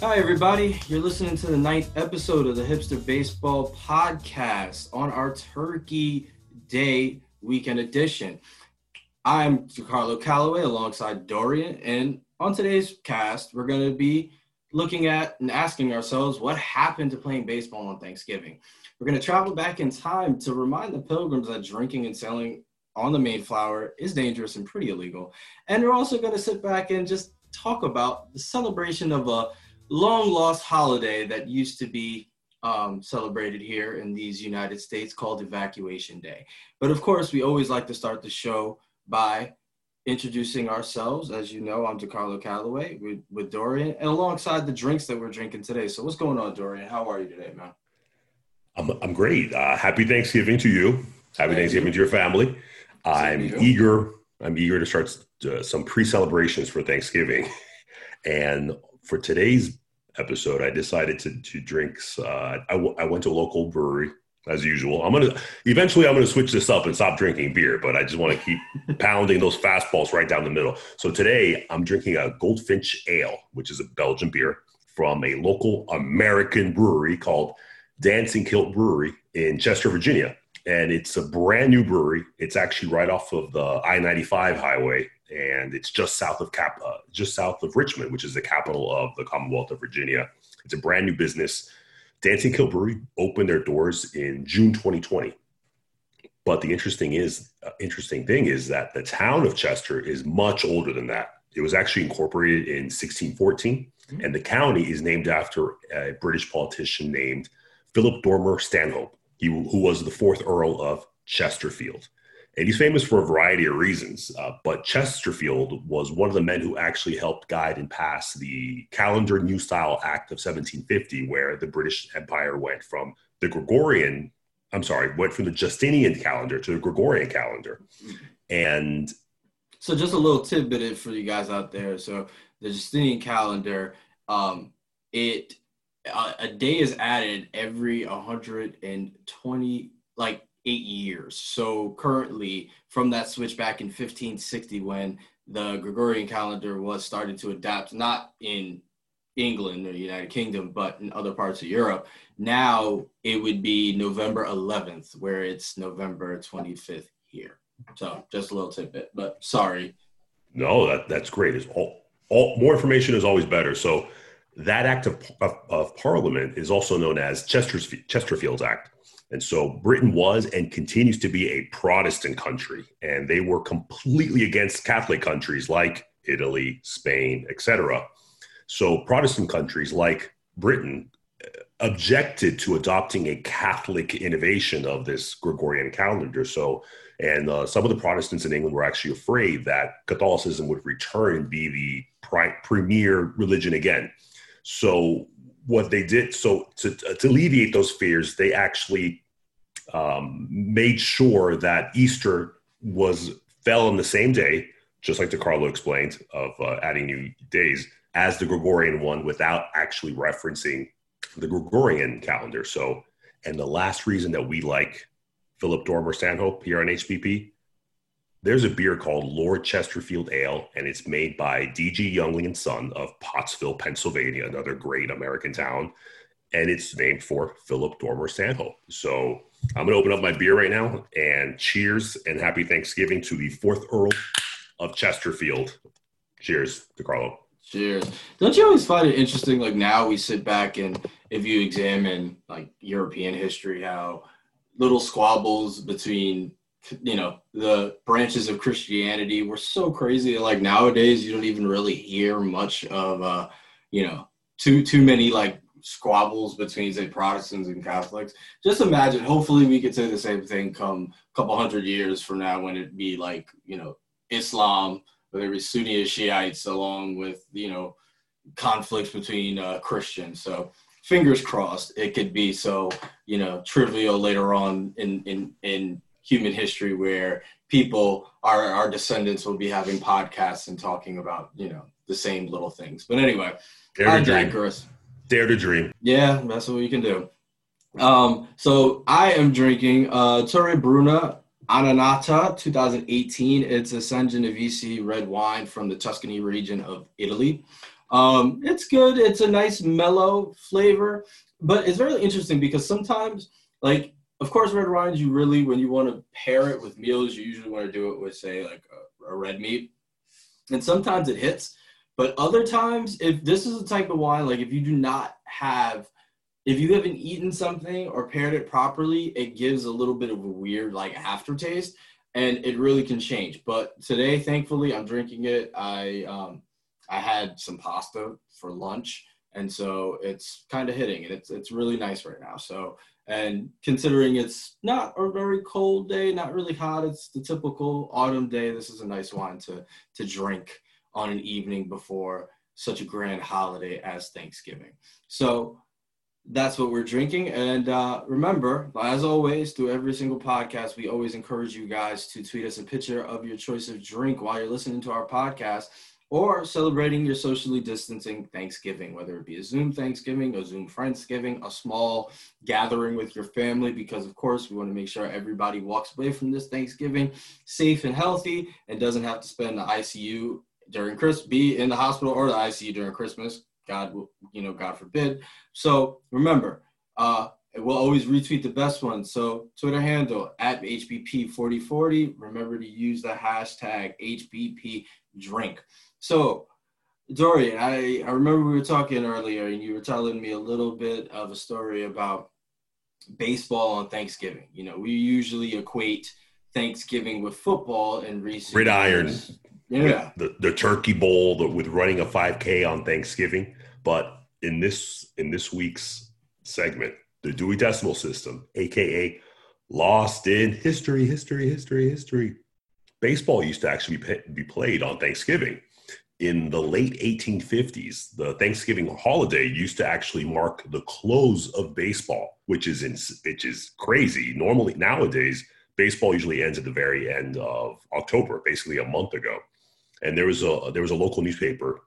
Hi, everybody. You're listening to the ninth episode of the Hipster Baseball Podcast on our Turkey Day weekend edition. I'm Carlo Calloway alongside Dorian, and on today's cast, we're going to be looking at and asking ourselves what happened to playing baseball on Thanksgiving. We're going to travel back in time to remind the pilgrims that drinking and selling on the Mayflower is dangerous and pretty illegal. And we're also going to sit back and just talk about the celebration of a long lost holiday that used to be um, celebrated here in these United States called Evacuation Day. But of course, we always like to start the show by introducing ourselves. As you know, I'm DeCarlo Calloway with, with Dorian and alongside the drinks that we're drinking today. So what's going on, Dorian? How are you today, man? I'm, I'm great. Uh, happy Thanksgiving to you. Happy Thank Thanksgiving you. to your family. I'm eager. I'm eager to start uh, some pre-celebrations for Thanksgiving, and for today's episode, I decided to to drink. Uh, I, w- I went to a local brewery as usual. I'm gonna eventually I'm gonna switch this up and stop drinking beer, but I just want to keep pounding those fastballs right down the middle. So today I'm drinking a Goldfinch Ale, which is a Belgian beer from a local American brewery called Dancing Kilt Brewery in Chester, Virginia. And it's a brand new brewery. It's actually right off of the I-95 highway, and it's just south of Cap, uh, just south of Richmond, which is the capital of the Commonwealth of Virginia. It's a brand new business Dancing Kilt Brewery opened their doors in June 2020. But the interesting is uh, interesting thing is that the town of Chester is much older than that. It was actually incorporated in 1614, mm-hmm. and the county is named after a British politician named Philip Dormer Stanhope, he, who was the fourth Earl of Chesterfield. And he's famous for a variety of reasons. Uh, but Chesterfield was one of the men who actually helped guide and pass the Calendar New Style Act of 1750, where the British Empire went from the Gregorian, I'm sorry, went from the Justinian calendar to the Gregorian calendar. And so, just a little tidbit for you guys out there. So, the Justinian calendar, um, it uh, a day is added every 120 like eight years. So currently, from that switch back in 1560, when the Gregorian calendar was started to adapt, not in England or the United Kingdom, but in other parts of Europe, now it would be November 11th, where it's November 25th here. So just a little tidbit, but sorry. No, that, that's great. It's all, all more information is always better. So that act of, of, of parliament is also known as Chester's, Chesterfield's Act. And so Britain was and continues to be a Protestant country, and they were completely against Catholic countries like Italy, Spain, etc. So Protestant countries like Britain uh, objected to adopting a Catholic innovation of this Gregorian calendar. So, and uh, some of the Protestants in England were actually afraid that Catholicism would return and be the pri- premier religion again. So, what they did, so to, to alleviate those fears, they actually um, made sure that Easter was fell on the same day, just like DeCarlo explained, of uh, adding new days as the Gregorian one without actually referencing the Gregorian calendar. So, and the last reason that we like Philip Dormer Stanhope here on HPP, there's a beer called Lord Chesterfield Ale, and it's made by DG Yuengling and Son of Pottsville, Pennsylvania, another great American town. And it's named for Philip Dormer Stanhope. So I'm going to open up my beer right now and cheers and happy Thanksgiving to the fourth Earl of Chesterfield. Cheers to Carlo. Cheers. Don't you always find it interesting? Like now we sit back and if you examine like European history, how little squabbles between you know the branches of Christianity were so crazy. Like nowadays, you don't even really hear much of uh, you know too too many like squabbles between say Protestants and Catholics. Just imagine. Hopefully, we could say the same thing come a couple hundred years from now when it be like you know Islam, whether it be Sunni or Shiites, along with you know conflicts between uh, Christians. So fingers crossed, it could be so you know trivial later on in in in human history where people our our descendants will be having podcasts and talking about you know the same little things. But anyway, I digress. Dare to dream. Yeah, that's what you can do. Um, so I am drinking uh, Torre Bruna Ananata 2018. It's a Sangiovese red wine from the Tuscany region of Italy. Um, it's good. It's a nice mellow flavor, but it's very interesting because sometimes, like, of course, red wines, you really, when you want to pair it with meals, you usually want to do it with, say, like a, a red meat. And sometimes it hits, but other times, if this is the type of wine, like if you do not have, if you haven't eaten something or paired it properly, it gives a little bit of a weird like aftertaste, and it really can change. But today, thankfully, I'm drinking it. I um, I had some pasta for lunch, and so it's kind of hitting, and it's it's really nice right now. So and considering it's not a very cold day, not really hot, it's the typical autumn day. This is a nice wine to to drink on an evening before such a grand holiday as Thanksgiving. So that's what we're drinking. And uh, remember, as always, through every single podcast, we always encourage you guys to tweet us a picture of your choice of drink while you're listening to our podcast or celebrating your socially distancing Thanksgiving, whether it be a Zoom Thanksgiving, a Zoom Friendsgiving, a small gathering with your family, because of course we want to make sure everybody walks away from this Thanksgiving safe and healthy and doesn't have to spend the ICU during Christmas, be in the hospital or the ICU during Christmas. God will, you know, God forbid. So remember, uh, we'll always retweet the best ones. So Twitter handle at HBP4040. Remember to use the hashtag HBP drink. So Dorian, I, I remember we were talking earlier and you were telling me a little bit of a story about baseball on Thanksgiving. You know, we usually equate Thanksgiving with football and recent gridiron. Years. Yeah. The, the turkey bowl the, with running a 5K on Thanksgiving. But in this in this week's segment, the Dewey Decimal System, aka Lost in History, History, History, History. Baseball used to actually be, be played on Thanksgiving. In the late 1850s, the Thanksgiving holiday used to actually mark the close of baseball, which is in, which is crazy. Normally nowadays, baseball usually ends at the very end of October, basically a month ago and there was a there was a local newspaper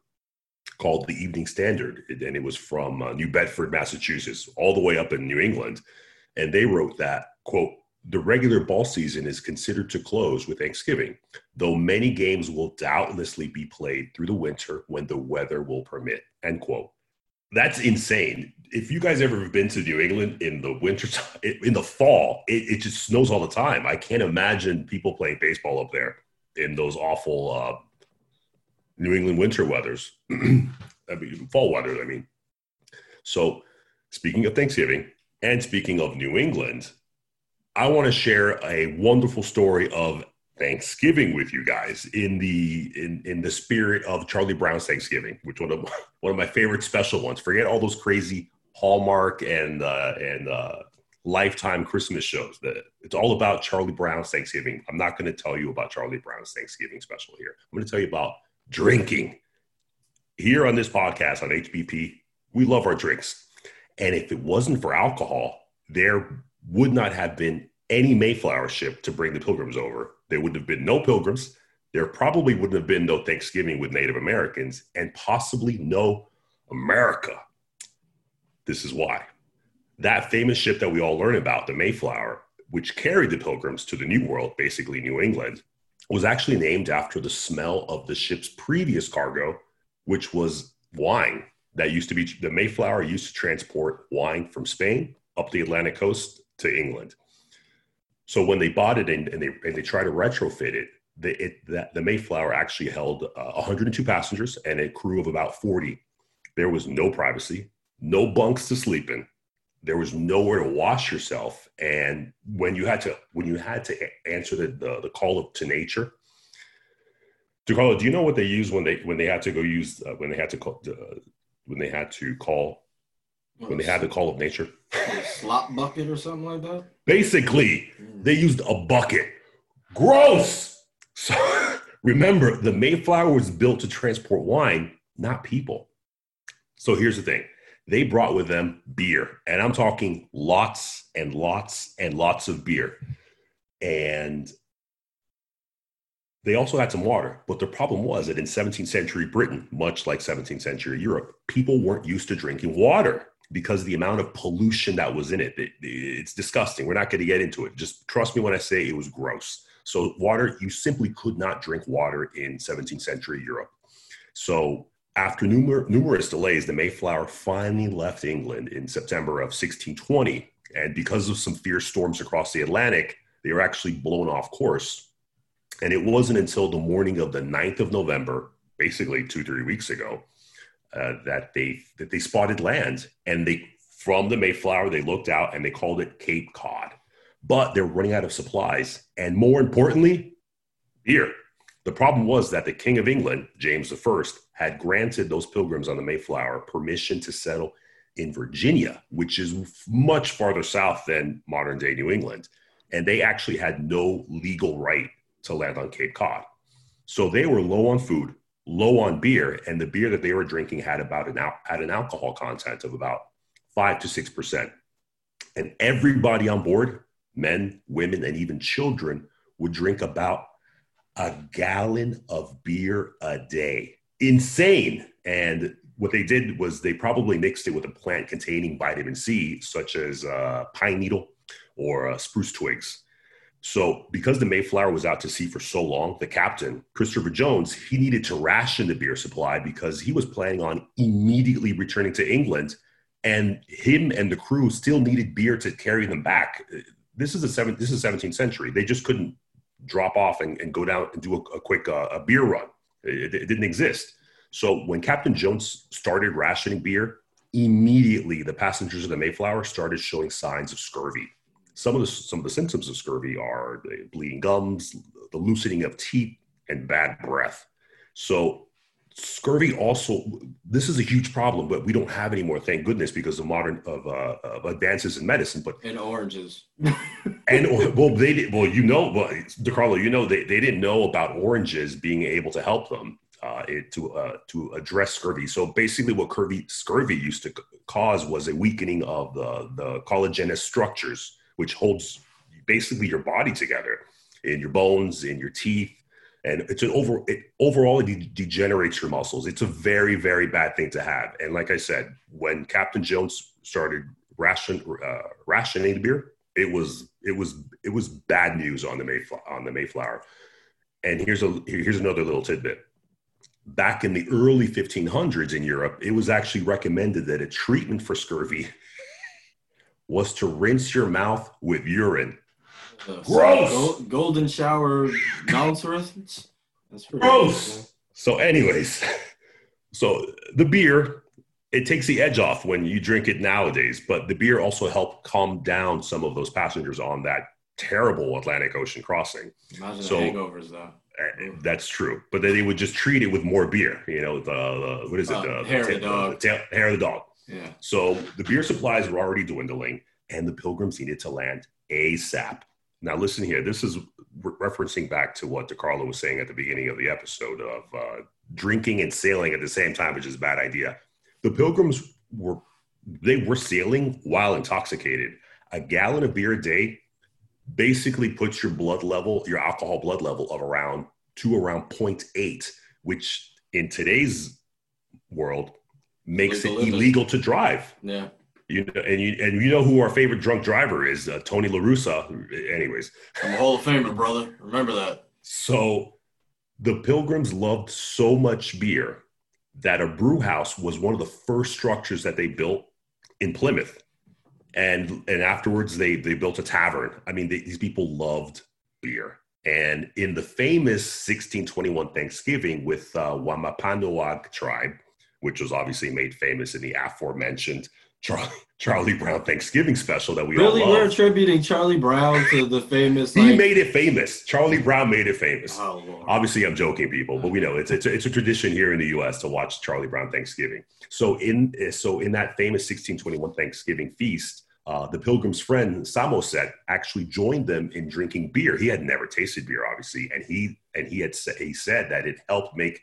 called the Evening Standard, and it was from uh, New Bedford, Massachusetts, all the way up in New England, and they wrote that quote the regular ball season is considered to close with Thanksgiving, though many games will doubtlessly be played through the winter when the weather will permit. End quote. That's insane. If you guys ever have been to New England in the winter, in the fall, it, it just snows all the time. I can't imagine people playing baseball up there in those awful uh, New England winter weathers, I mean, fall weather, I mean. So, speaking of Thanksgiving and speaking of New England, I want to share a wonderful story of Thanksgiving with you guys in the in in the spirit of Charlie Brown's Thanksgiving, which one of one of my favorite special ones. Forget all those crazy Hallmark and uh, and uh, Lifetime Christmas shows. That it's all about Charlie Brown's Thanksgiving. I'm not going to tell you about Charlie Brown's Thanksgiving special here. I'm going to tell you about drinking. Here on this podcast on HBP, we love our drinks. And if it wasn't for alcohol, there would not have been any Mayflower ship to bring the pilgrims over. There would have been no pilgrims. There probably wouldn't have been no Thanksgiving with Native Americans and possibly no America. This is why. That famous ship that we all learn about, the Mayflower, which carried the pilgrims to the New World, basically New England, was actually named after the smell of the ship's previous cargo, which was wine. That used to be the Mayflower used to transport wine from Spain up the Atlantic coast to England. So when they bought it and, and they and they tried to retrofit it, the, it that, the Mayflower actually held uh, 102 passengers and a crew of about 40. There was no privacy, no bunks to sleep in there was nowhere to wash yourself and when you had to when you had to answer the the, the call of, to nature DeCarlo, do you know what they use when they when they had to go use uh, when they had to call uh, when they had to call when they had the call of nature? slop bucket or something like that. Basically, mm. they used a bucket. Gross. So remember, the Mayflower was built to transport wine, not people. So here's the thing: they brought with them beer. And I'm talking lots and lots and lots of beer. And they also had some water. But the problem was that in 17th century Britain, much like 17th century Europe, people weren't used to drinking water because the amount of pollution that was in it, it it's disgusting. We're not going to get into it. Just trust me when I say it was gross. So, water, you simply could not drink water in 17th century Europe. So, after numer- numerous delays, the Mayflower finally left England in September of 1620. And because of some fierce storms across the Atlantic, they were actually blown off course. And it wasn't until the morning of the 9th of November, basically two, three weeks ago, uh, that they that they spotted land. And they from the Mayflower, they looked out and they called it Cape Cod. But they're running out of supplies. And more importantly, beer. The problem was that the King of England, James I, had granted those pilgrims on the Mayflower permission to settle in Virginia, which is much farther south than modern day New England. And they actually had no legal right to land on Cape Cod. So they were low on food, low on beer, and the beer that they were drinking had about an, had an alcohol content of about five to six percent. And everybody on board, men, women, and even children, would drink about a gallon of beer a day. Insane. And what they did was they probably mixed it with a plant containing vitamin C, such as uh, pine needle or uh, spruce twigs. So, because the Mayflower was out to sea for so long, the captain, Christopher Jones, he needed to ration the beer supply because he was planning on immediately returning to England. And him and the crew still needed beer to carry them back. This is the seventh. This is 17th century. They just couldn't drop off and, and go down and do a, a quick uh, a beer run. It, it, didn't exist. So when Captain Jones started rationing beer, immediately the passengers of the Mayflower started showing signs of scurvy. Some of the some of the symptoms of scurvy are bleeding gums, the loosening of teeth, and bad breath. So scurvy also this is a huge problem but we don't have anymore thank goodness because of modern of, uh, of advances in medicine but and oranges. And well they did well you know well DeCarlo you know they, they didn't know about oranges being able to help them uh, it, to uh, to address scurvy. So basically what curvy, scurvy used to cause was a weakening of the the collagenous structures which holds basically your body together in your bones in your teeth and it's an over it overall it degenerates your muscles. It's a very very bad thing to have. And like i said when captain jones started ration, uh, rationing the beer it was it was it was bad news on the mayflower on the mayflower. And here's a here's another little tidbit. Back in the early 1500s in europe it was actually recommended that a treatment for scurvy was to rinse your mouth with urine Gross. golden shower mountains. That's gross. So, anyways, so the beer it takes the edge off when you drink it nowadays, but the beer also helped calm down some of those passengers on that terrible Atlantic Ocean crossing. Imagine so, the hangovers, though. Eh, that's true, but then they would just treat it with more beer. You know, the, the what is it? Uh, the hair of the dog. The, hair of the dog. Yeah. So the beer supplies were already dwindling, and the pilgrims needed to land ASAP. Now, listen here. This is re- referencing back to what DeCarlo was saying at the beginning of the episode of uh, drinking and sailing at the same time, which is a bad idea. The pilgrims were they were sailing while intoxicated. A gallon of beer a day basically puts your blood level, your alcohol blood level, of around to around 0.8, which in today's world makes it illegal to drive. Yeah. You know, and you and you know who our favorite drunk driver is, uh, Tony La Russa. Anyways, I'm a Hall of Famer, brother. Remember that. So, the Pilgrims loved so much beer that a brew house was one of the first structures that they built in Plymouth, and and afterwards they they built a tavern. I mean, they, these people loved beer. And in the famous 1621 Thanksgiving with uh, Wampanoag tribe, which was obviously made famous in the aforementioned Charlie, Charlie Brown Thanksgiving special that we really all we're attributing Charlie Brown to the famous. he made it famous. Charlie Brown made it famous. Oh, Obviously, I'm joking, people, but we know it's it's a, it's a tradition here in the U.S. to watch Charlie Brown Thanksgiving. So in so in that famous 1621 Thanksgiving feast. Uh, the pilgrim's friend Samoset actually joined them in drinking beer. He had never tasted beer, obviously, and he and he had he said that it helped make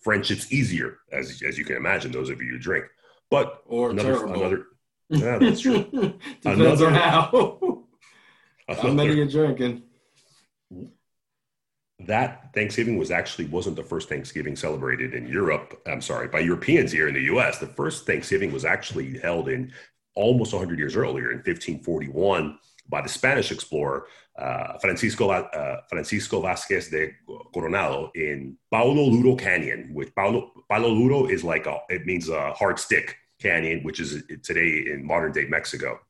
friendships easier, as as you can imagine. Those of you who drink, but or another, terrible. another yeah, that's true. Depends another, on how. how many you drinking? That Thanksgiving was actually wasn't the first Thanksgiving celebrated in Europe. I'm sorry, by Europeans here in the U.S. The first Thanksgiving was actually held in almost 100 years earlier in 1541 by the Spanish explorer uh, Francisco, uh, Francisco Vasquez de Coronado in Palo Duro Canyon. With Palo, Palo Duro is like a, it means a hard stick canyon, which is today in modern day Mexico.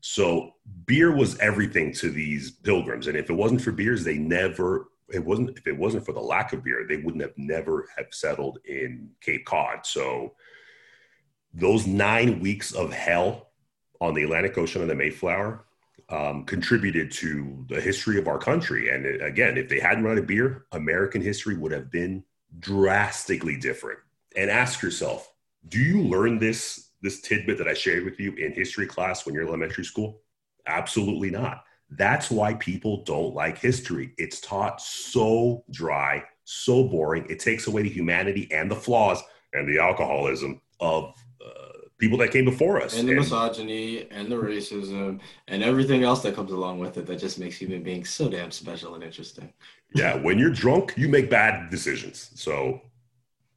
So beer was everything to these pilgrims, and if it wasn't for beers, they never. It wasn't if it wasn't for the lack of beer, they wouldn't have never have settled in Cape Cod. So those nine weeks of hell on the Atlantic Ocean and the Mayflower um, contributed to the history of our country. And it, again, if they hadn't run a beer, American history would have been drastically different. And ask yourself, do you learn this this tidbit that I shared with you in history class when you're elementary school? Absolutely not. That's why people don't like history. It's taught so dry, so boring. It takes away the humanity and the flaws and the alcoholism of people that came before us. And the and, misogyny and the racism and everything else that comes along with it that just makes human beings so damn special and interesting. Yeah, when you're drunk, you make bad decisions. So,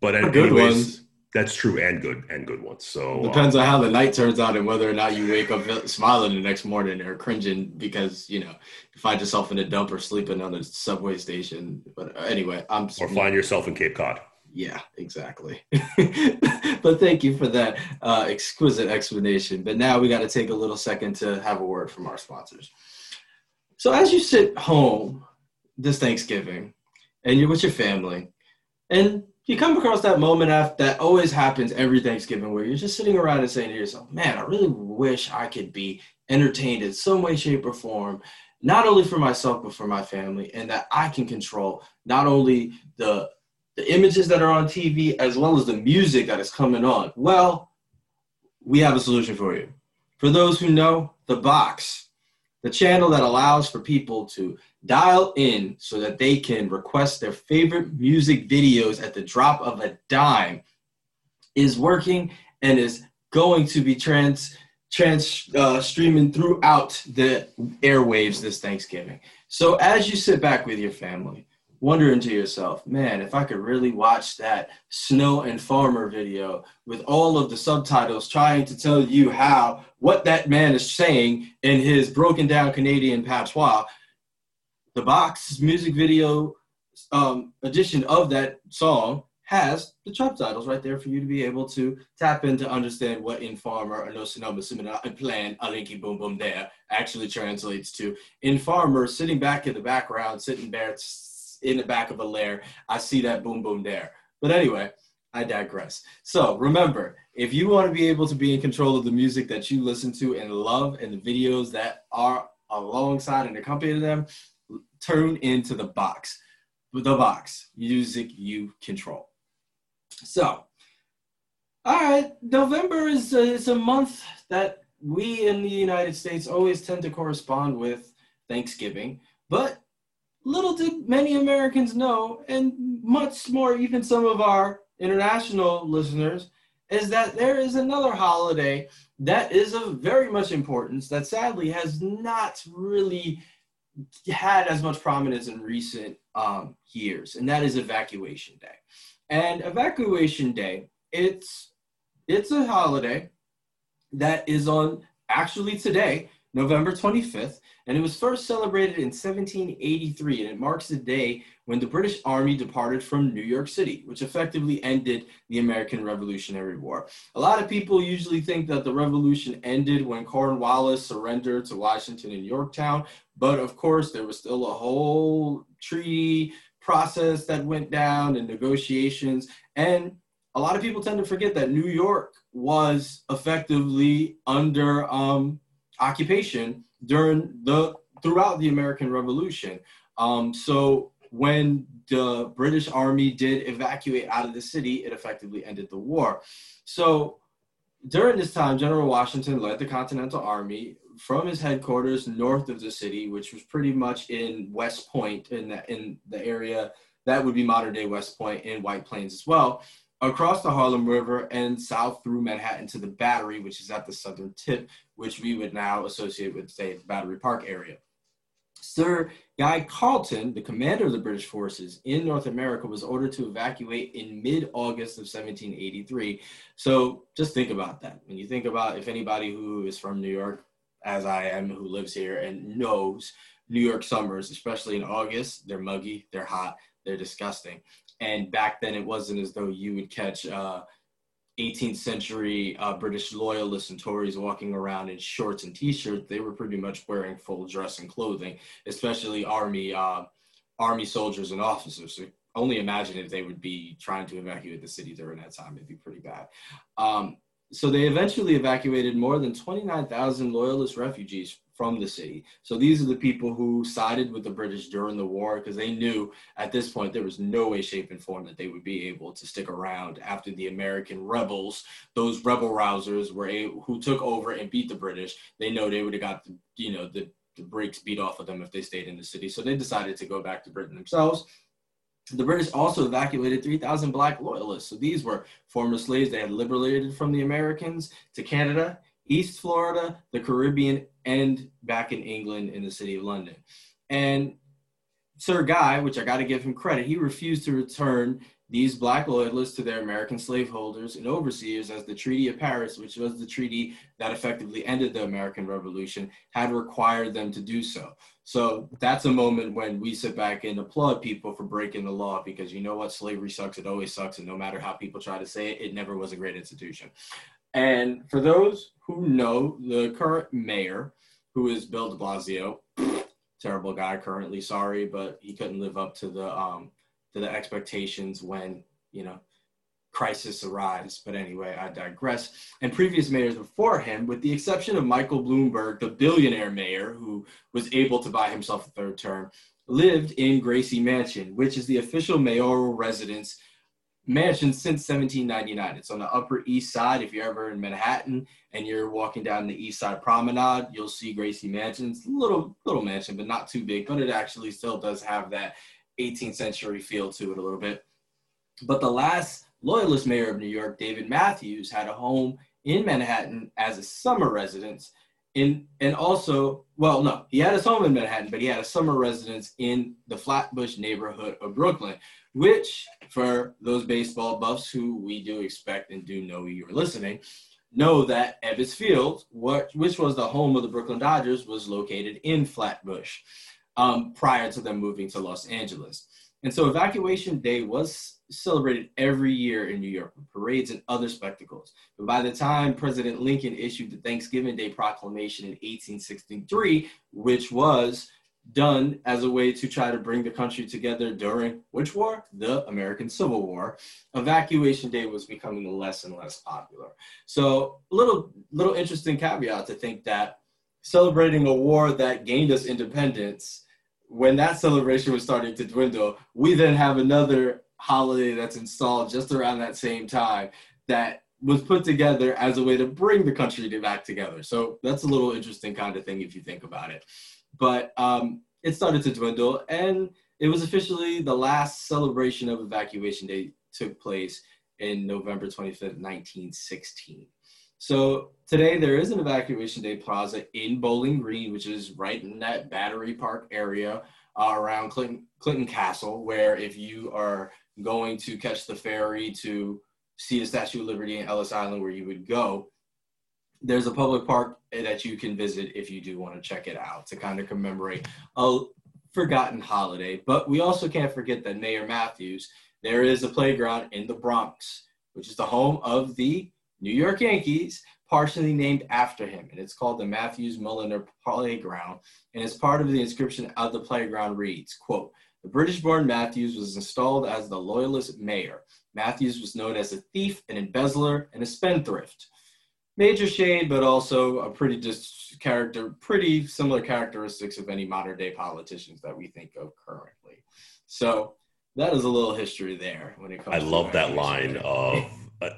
but anyways, good ones. That's true and good and good ones. So depends um, on how the night turns out and whether or not you wake up smiling the next morning or cringing because you know you find yourself in a dump or sleeping on a subway station. But anyway, I'm or find yourself in Cape Cod. Yeah, exactly. but thank you for that uh, exquisite explanation. But now we got to take a little second to have a word from our sponsors. So, as you sit home this Thanksgiving and you're with your family, and you come across that moment after, that always happens every Thanksgiving where you're just sitting around and saying to yourself, man, I really wish I could be entertained in some way, shape, or form, not only for myself, but for my family, and that I can control not only the the images that are on TV as well as the music that is coming on? Well, we have a solution for you. For those who know, the box, the channel that allows for people to dial in so that they can request their favorite music videos at the drop of a dime, is working and is going to be trans trans uh, streaming throughout the airwaves this Thanksgiving. So as you sit back with your family, wondering to yourself, man, if I could really watch that Snow Informer video with all of the subtitles trying to tell you how what that man is saying in his broken down Canadian patois, the box music video um, edition of that song has the subtitles right there for you to be able to tap in to understand what in farmer no sonoma and plan a linky boom boom there actually translates to in farmer sitting back in the background sitting there in the back of a lair. I see that boom boom there. But anyway, I digress. So remember, if you want to be able to be in control of the music that you listen to and love and the videos that are alongside and accompany them, turn into the box. The box, music you control. So, all right, November is a, is a month that we in the United States always tend to correspond with Thanksgiving, but little did many Americans know, and much more even some of our international listeners, is that there is another holiday that is of very much importance that sadly has not really had as much prominence in recent um, years, and that is Evacuation Day. And Evacuation Day, it's it's a holiday that is on actually today, November 25th, and it was first celebrated in 1783, and it marks the day when the British Army departed from New York City, which effectively ended the American Revolutionary War. A lot of people usually think that the revolution ended when Cornwallis surrendered to Washington and Yorktown, but of course, there was still a whole treaty process that went down and negotiations. And a lot of people tend to forget that New York was effectively under um, occupation during the throughout the American Revolution. Um, so when the British Army did evacuate out of the city, it effectively ended the war. So during this time, General Washington led the Continental Army from his headquarters north of the city, which was pretty much in West Point, in the, in the area that would be modern day West Point in White Plains as well across the Harlem River and south through Manhattan to the Battery, which is at the southern tip, which we would now associate with, say, the Battery Park area. Sir Guy Carleton, the commander of the British forces in North America, was ordered to evacuate in mid August of 1783. So just think about that. When you think about if anybody who is from New York as I am, who lives here and knows New York summers, especially in August, they're muggy, they're hot, they're disgusting. And back then, it wasn't as though you would catch uh, 18th century uh, British loyalists and Tories walking around in shorts and t-shirts. They were pretty much wearing full dress and clothing, especially army uh, army soldiers and officers. So only imagine if they would be trying to evacuate the city during that time. It'd be pretty bad. Um, so they eventually evacuated more than 29,000 loyalist refugees from the city. So these are the people who sided with the British during the war because they knew at this point there was no way, shape, and form that they would be able to stick around after the American rebels, those rebel rousers, were who took over and beat the British. They know they would have got the, you know the the brakes beat off of them if they stayed in the city. So they decided to go back to Britain themselves. The British also evacuated 3,000 black loyalists. So these were former slaves they had liberated from the Americans to Canada East Florida, the Caribbean, and back in England in the city of London. And Sir Guy, which I got to give him credit, he refused to return these black loyalists to their American slaveholders and overseers as the Treaty of Paris, which was the treaty that effectively ended the American Revolution, had required them to do so. So that's a moment when we sit back and applaud people for breaking the law because you know what? Slavery sucks. It always sucks. And no matter how people try to say it, it never was a great institution. And for those who know, the current mayor, who is Bill de Blasio, terrible guy currently, sorry, but he couldn't live up to the um, to the expectations when, you know, crisis arrives. But anyway, I digress. And previous mayors before him, with the exception of Michael Bloomberg, the billionaire mayor who was able to buy himself a third term, lived in Gracie Mansion, which is the official mayoral residence mansion since 1799. It's on the Upper East Side. If you're ever in Manhattan and you're walking down the East Side Promenade, you'll see Gracie Mansion. It's a little little mansion, but not too big. But it actually still does have that 18th century feel to it a little bit. But the last loyalist mayor of New York, David Matthews, had a home in Manhattan as a summer residence. In, and also, well, no, he had his home in Manhattan, but he had a summer residence in the Flatbush neighborhood of Brooklyn, which for those baseball buffs who we do expect and do know you're listening, know that Ebbets Field, which was the home of the Brooklyn Dodgers, was located in Flatbush um, prior to them moving to Los Angeles. And so Evacuation Day was celebrated every year in New York with parades and other spectacles. But by the time President Lincoln issued the Thanksgiving Day Proclamation in 1863, which was done as a way to try to bring the country together during which war? The American Civil War. Evacuation Day was becoming less and less popular. So, little little interesting caveat to think that celebrating a war that gained us independence, when that celebration was starting to dwindle, we then have another holiday that's installed just around that same time that was put together as a way to bring the country back together. So that's a little interesting kind of thing if you think about it but um, it started to dwindle, and it was officially the last celebration of Evacuation Day took place in November 25th, 1916. So today there is an Evacuation Day Plaza in Bowling Green, which is right in that Battery Park area uh, around Clinton, Clinton Castle, where if you are going to catch the ferry to see the Statue of Liberty in Ellis Island, where you would go, there's a public park that you can visit if you do want to check it out to kind of commemorate a forgotten holiday. But we also can't forget that Mayor Matthews, there is a playground in the Bronx, which is the home of the New York Yankees, partially named after him. And it's called the Matthews Mulliner Playground. And as part of the inscription of the playground reads, quote, the British-born Matthews was installed as the loyalist mayor. Matthews was known as a thief, an embezzler, and a spendthrift major shade, but also a pretty just character, pretty similar characteristics of any modern day politicians that we think of currently. So that is a little history there when it comes. I love that line of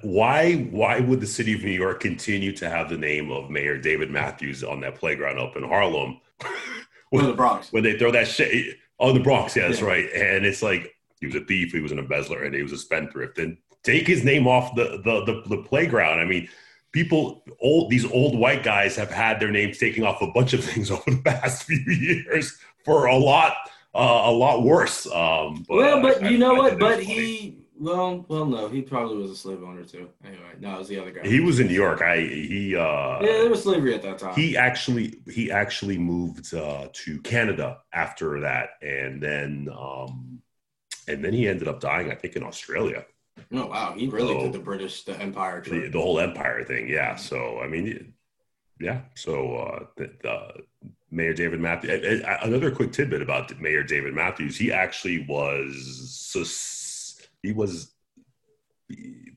why why would the city of New York continue to have the name of Mayor David Matthews on that playground up in Harlem? when, the Bronx. When they throw that shit oh the Bronx, yeah, that's yeah. right. And it's like he was a thief, he was an embezzler, and he was a spendthrift. And take his name off the the, the, the playground. I mean, people old these old white guys have had their names taken off a bunch of things over the past few years for a lot uh, a lot worse. Um, but, well, but I, you know I, what? But he well, well, no, he probably was a slave owner too. Anyway, no, it was the other guy. He was in New York. I he uh yeah, there was slavery at that time. he actually he actually moved uh, to Canada after that, and then um and then he ended up dying, I think, in Australia. oh wow, he really So- did the British, the Empire The, the whole empire thing, yeah. So I mean, yeah. So uh, the, the Mayor David Matthews. Another quick tidbit about Mayor David Matthews. He actually was sus- he was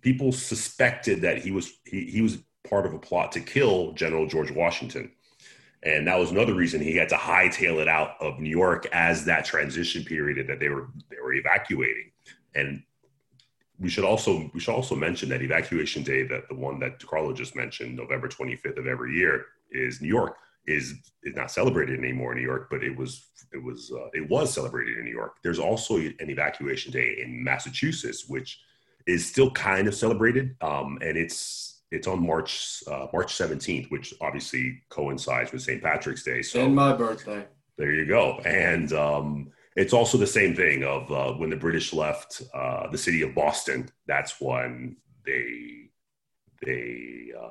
people suspected that he was he, he was part of a plot to kill General George Washington. And that was another reason he had to hightail it out of New York as that transition period that they were they were evacuating. And we should also we should also mention that evacuation day that the one that Carlo just mentioned, November 25th of every year, is New York is is not celebrated anymore in New York, but it was it was uh, it was celebrated in New York. There's also an evacuation day in Massachusetts, which is still kind of celebrated, um, and it's it's on March uh, March 17th, which obviously coincides with St. Patrick's Day. So and my birthday. there you go. And um, it's also the same thing of uh, when the British left uh, the city of Boston. That's when they they uh,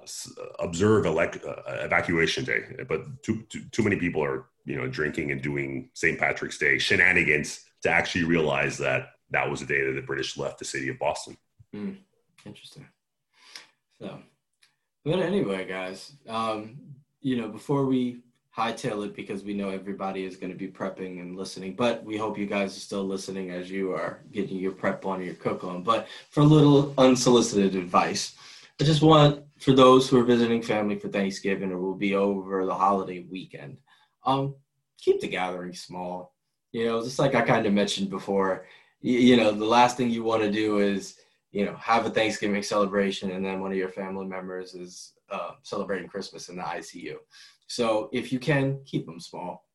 observe elec- uh, evacuation day. But too, too too many people are you know drinking and doing St. Patrick's Day shenanigans to actually realize that that was the day that the British left the city of Boston. Interesting. So, but anyway, guys, um, you know, before we hightail it, because we know everybody is going to be prepping and listening, but we hope you guys are still listening as you are getting your prep on, your cook on. But for a little unsolicited advice, I just want for those who are visiting family for Thanksgiving or will be over the holiday weekend, um, keep the gathering small. You know, just like I kind of mentioned before, you, you know, the last thing you want to do is you know, have a Thanksgiving celebration, and then one of your family members is uh, celebrating Christmas in the ICU. So if you can, keep them small.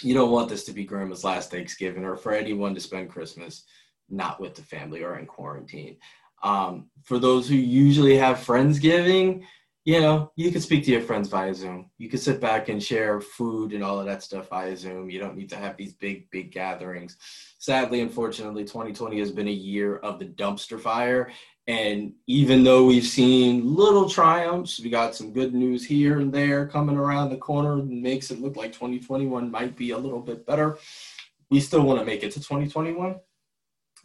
You don't want this to be grandma's last Thanksgiving or for anyone to spend Christmas not with the family or in quarantine. Um, for those who usually have Friendsgiving, you know, you can speak to your friends via Zoom. You can sit back and share food and all of that stuff via Zoom. You don't need to have these big, big gatherings sadly, unfortunately, 2020 has been a year of the dumpster fire. And even though we've seen little triumphs, we got some good news here and there coming around the corner makes it look like 2021 might be a little bit better. We still want to make it to 2021.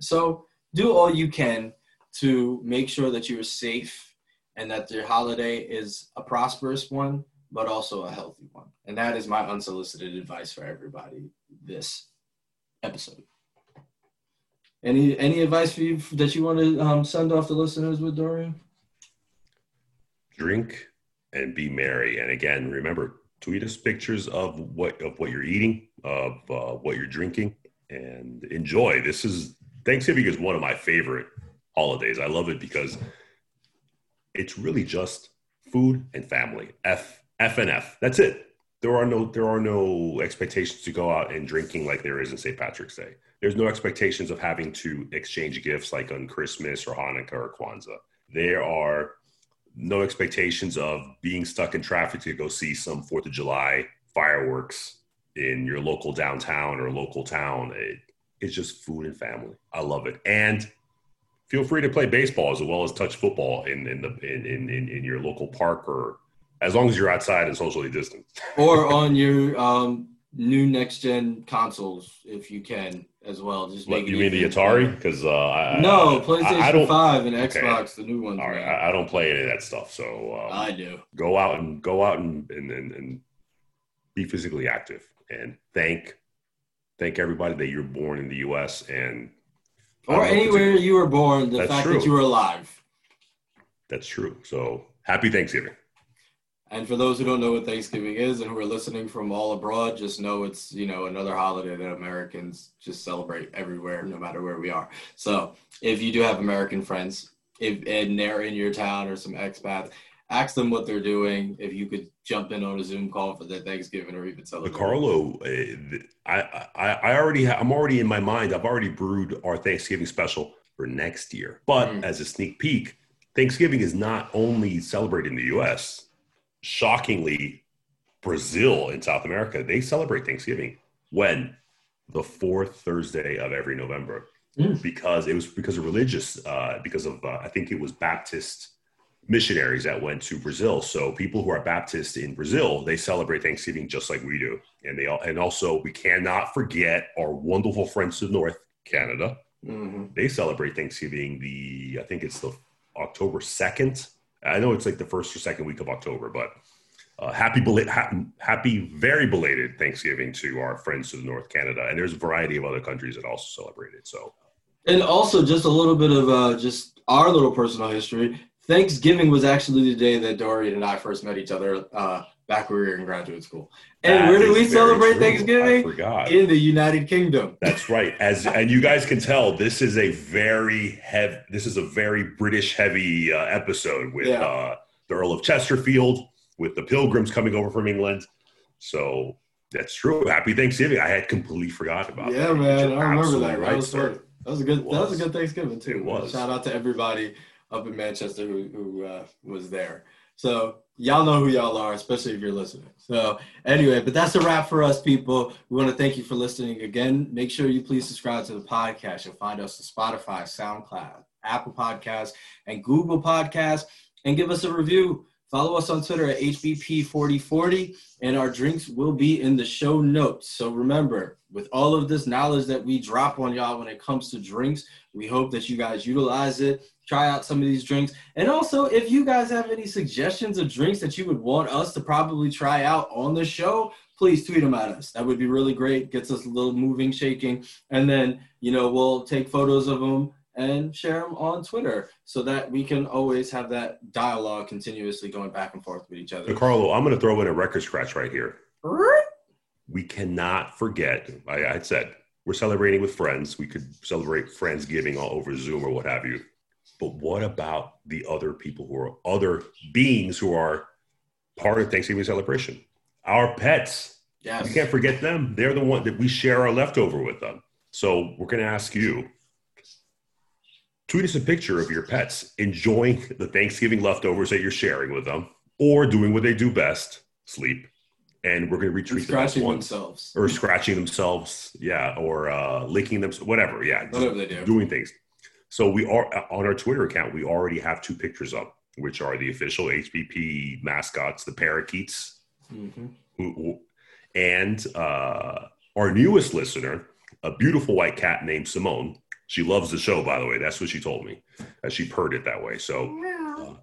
So do all you can to make sure that you're safe and that your holiday is a prosperous one, but also a healthy one. And that is my unsolicited advice for everybody this episode. Any any advice for you that you want to um, send off the listeners with Dorian? drink and be merry. And again, remember, tweet us pictures of what of what you're eating, of uh, what you're drinking, and enjoy. This is Thanksgiving is one of my favorite holidays. I love it because it's really just food and family. F F and F. That's it. There are no there are no expectations to go out and drinking like there is in St. Patrick's Day. There's no expectations of having to exchange gifts like on Christmas or Hanukkah or Kwanzaa. There are no expectations of being stuck in traffic to go see some Fourth of July fireworks in your local downtown or local town. It, it's just food and family. I love it. And feel free to play baseball as well as touch football in in the in in, in, your local park or as long as you're outside and socially distant. Or on your um, new next gen consoles, if you can, as well. Just make you mean the Atari? Because uh, I, No, I- PlayStation I, I don't. Five and okay. Xbox, the new ones. All right. I, I don't play any of that stuff. So um, I do. go out and go out and, and, and, and be physically active and thank thank everybody that you're born in the U.S. and Or don't know if it's a- anywhere you were born, the That's fact true. that you were alive. that's true. So happy Thanksgiving. And for those who don't know what Thanksgiving is and who are listening from all abroad, just know it's you know another holiday that Americans just celebrate everywhere, no matter where we are. So if you do have American friends, if and they're in your town or some expats, ask them what they're doing. If you could jump in on a Zoom call for their Thanksgiving or even celebrate. Carlo, uh, I, I I already ha- I'm already in my mind. I've already brewed our Thanksgiving special for next year. But Mm. as a sneak peek, Thanksgiving is not only celebrated in the U.S. Shockingly, Brazil in South America they celebrate Thanksgiving when the fourth Thursday of every November. mm. because it was because of religious, uh, because of uh, I think it was Baptist missionaries that went to Brazil. So people who are Baptist in Brazil, they celebrate Thanksgiving just like we do, and they all, and also we cannot forget our wonderful friends to North Canada. Mm-hmm. They celebrate Thanksgiving the I think it's the October second. I know it's like the first or second week of October, but uh, happy, belated, happy, happy, very belated Thanksgiving to our friends to the North Canada, and there's a variety of other countries that also celebrate it. So, and also just a little bit of uh, just our little personal history. Thanksgiving was actually the day that Dorian and I first met each other uh, back when we were in graduate school. And that where do we celebrate true. Thanksgiving? I forgot. In the United Kingdom. That's right. As and you guys can tell, this is a very heavy. This is a very British heavy uh, episode with yeah. uh, the Earl of Chesterfield, with the Pilgrims coming over from England. So that's true. Happy Thanksgiving. I had completely forgot about yeah, that. Yeah, man. I remember that. Right, that, was, that was a good. Was. That was a good Thanksgiving too. It was. Shout out to everybody up in Manchester who, who uh, was there. So y'all know who y'all are, especially if you're listening. So anyway, but that's a wrap for us, people. We want to thank you for listening again. Make sure you please subscribe to the podcast. You'll find us on Spotify, SoundCloud, Apple Podcasts, and Google Podcasts, and give us a review. Follow us on Twitter at HBP4040, and our drinks will be in the show notes. So remember, with all of this knowledge that we drop on y'all when it comes to drinks, we hope that you guys utilize it, try out some of these drinks. And also, if you guys have any suggestions of drinks that you would want us to probably try out on the show, please tweet them at us. That would be really great. Gets us a little moving, shaking. And then, you know, we'll take photos of them and share them on Twitter so that we can always have that dialogue continuously going back and forth with each other. Carlo, I'm going to throw in a record scratch right here. We cannot forget, I, I said, we're celebrating with friends. We could celebrate Friendsgiving all over Zoom or what have you. But what about the other people who are other beings who are part of Thanksgiving celebration? Our pets. Yes. You can't forget them. They're the one that we share our leftover with them. So we're going to ask you tweet us a picture of your pets enjoying the Thanksgiving leftovers that you're sharing with them or doing what they do best sleep. And we're going to retreat scratching them themselves or scratching themselves. Yeah. Or uh, licking them, whatever. Yeah. Whatever they do. Doing things. So we are on our Twitter account, we already have two pictures up, which are the official HBP mascots, the parakeets. Mm-hmm. Who, and uh, our newest listener, a beautiful white cat named Simone, she loves the show, by the way. That's what she told me. As she purred it that way. So,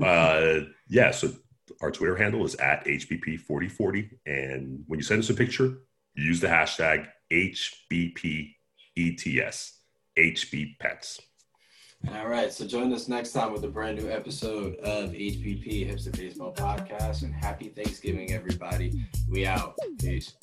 uh, uh, yeah. So our Twitter handle is at HBP4040, and when you send us a picture, use the hashtag HBPETS, HB Pets. All right. So join us next time with a brand new episode of HBP Hipster Baseball Podcast. And happy Thanksgiving, everybody. We out. Peace.